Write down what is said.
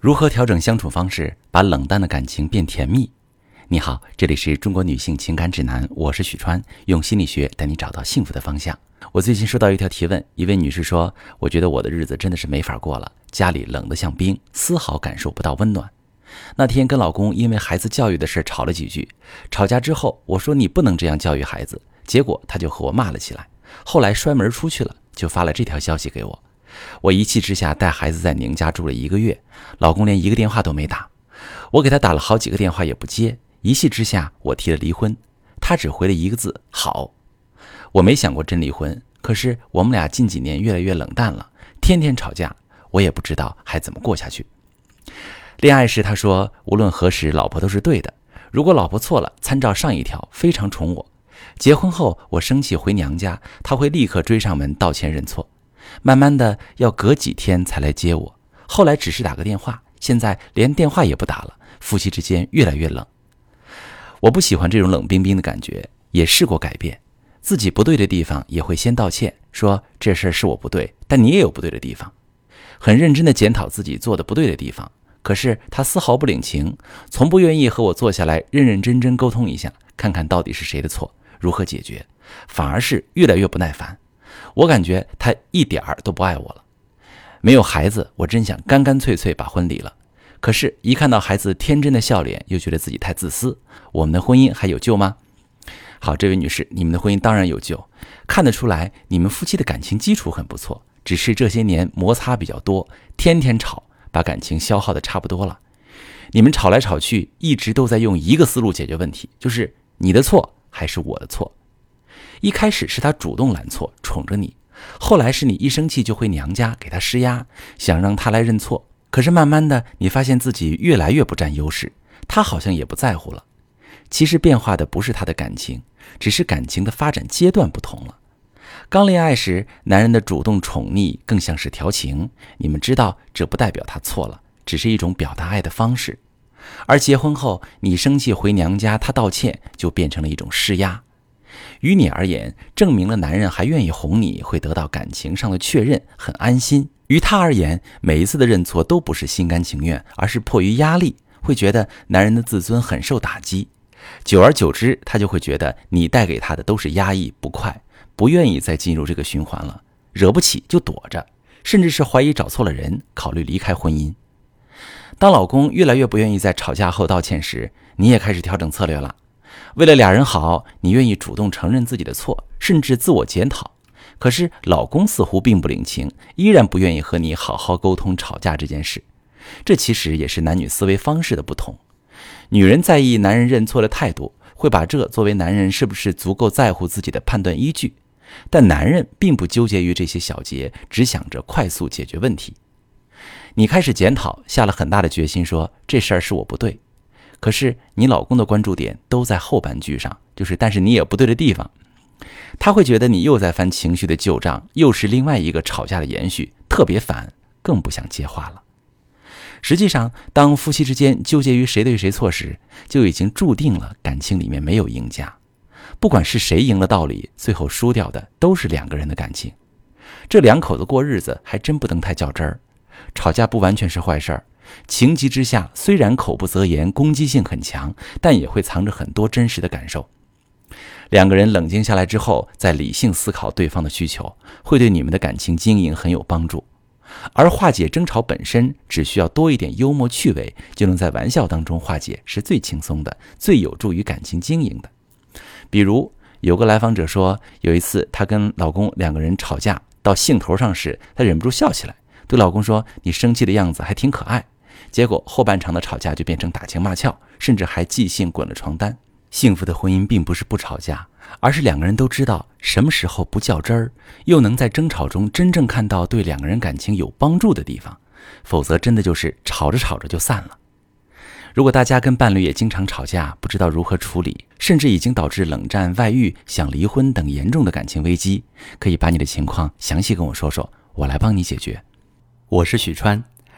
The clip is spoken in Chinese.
如何调整相处方式，把冷淡的感情变甜蜜？你好，这里是中国女性情感指南，我是许川，用心理学带你找到幸福的方向。我最近收到一条提问，一位女士说：“我觉得我的日子真的是没法过了，家里冷得像冰，丝毫感受不到温暖。那天跟老公因为孩子教育的事吵了几句，吵架之后我说你不能这样教育孩子，结果他就和我骂了起来。后来摔门出去了，就发了这条消息给我。”我一气之下带孩子在宁家住了一个月，老公连一个电话都没打，我给他打了好几个电话也不接，一气之下我提了离婚，他只回了一个字好。我没想过真离婚，可是我们俩近几年越来越冷淡了，天天吵架，我也不知道还怎么过下去。恋爱时他说无论何时老婆都是对的，如果老婆错了，参照上一条非常宠我。结婚后我生气回娘家，他会立刻追上门道歉认错。慢慢的，要隔几天才来接我。后来只是打个电话，现在连电话也不打了。夫妻之间越来越冷。我不喜欢这种冷冰冰的感觉，也试过改变。自己不对的地方也会先道歉，说这事儿是我不对，但你也有不对的地方。很认真的检讨自己做的不对的地方。可是他丝毫不领情，从不愿意和我坐下来认认真真沟通一下，看看到底是谁的错，如何解决，反而是越来越不耐烦。我感觉他一点儿都不爱我了。没有孩子，我真想干干脆脆把婚离了。可是，一看到孩子天真的笑脸，又觉得自己太自私。我们的婚姻还有救吗？好，这位女士，你们的婚姻当然有救。看得出来，你们夫妻的感情基础很不错，只是这些年摩擦比较多，天天吵，把感情消耗的差不多了。你们吵来吵去，一直都在用一个思路解决问题，就是你的错还是我的错。一开始是他主动揽错，宠着你；后来是你一生气就回娘家给他施压，想让他来认错。可是慢慢的，你发现自己越来越不占优势，他好像也不在乎了。其实变化的不是他的感情，只是感情的发展阶段不同了。刚恋爱时，男人的主动宠溺更像是调情，你们知道这不代表他错了，只是一种表达爱的方式。而结婚后，你生气回娘家，他道歉就变成了一种施压。于你而言，证明了男人还愿意哄你，会得到感情上的确认，很安心。于他而言，每一次的认错都不是心甘情愿，而是迫于压力，会觉得男人的自尊很受打击。久而久之，他就会觉得你带给他的都是压抑、不快，不愿意再进入这个循环了。惹不起就躲着，甚至是怀疑找错了人，考虑离开婚姻。当老公越来越不愿意在吵架后道歉时，你也开始调整策略了。为了俩人好，你愿意主动承认自己的错，甚至自我检讨。可是老公似乎并不领情，依然不愿意和你好好沟通吵架这件事。这其实也是男女思维方式的不同。女人在意男人认错的态度，会把这作为男人是不是足够在乎自己的判断依据。但男人并不纠结于这些小节，只想着快速解决问题。你开始检讨，下了很大的决心，说这事儿是我不对。可是你老公的关注点都在后半句上，就是但是你也不对的地方，他会觉得你又在翻情绪的旧账，又是另外一个吵架的延续，特别烦，更不想接话了。实际上，当夫妻之间纠结于谁对谁错时，就已经注定了感情里面没有赢家。不管是谁赢了道理，最后输掉的都是两个人的感情。这两口子过日子还真不能太较真儿，吵架不完全是坏事儿。情急之下，虽然口不择言，攻击性很强，但也会藏着很多真实的感受。两个人冷静下来之后，再理性思考对方的需求，会对你们的感情经营很有帮助。而化解争吵本身，只需要多一点幽默趣味，就能在玩笑当中化解，是最轻松的，最有助于感情经营的。比如，有个来访者说，有一次她跟老公两个人吵架到兴头上时，她忍不住笑起来，对老公说：“你生气的样子还挺可爱。”结果后半场的吵架就变成打情骂俏，甚至还即兴滚了床单。幸福的婚姻并不是不吵架，而是两个人都知道什么时候不较真儿，又能在争吵中真正看到对两个人感情有帮助的地方。否则，真的就是吵着吵着就散了。如果大家跟伴侣也经常吵架，不知道如何处理，甚至已经导致冷战、外遇、想离婚等严重的感情危机，可以把你的情况详细跟我说说，我来帮你解决。我是许川。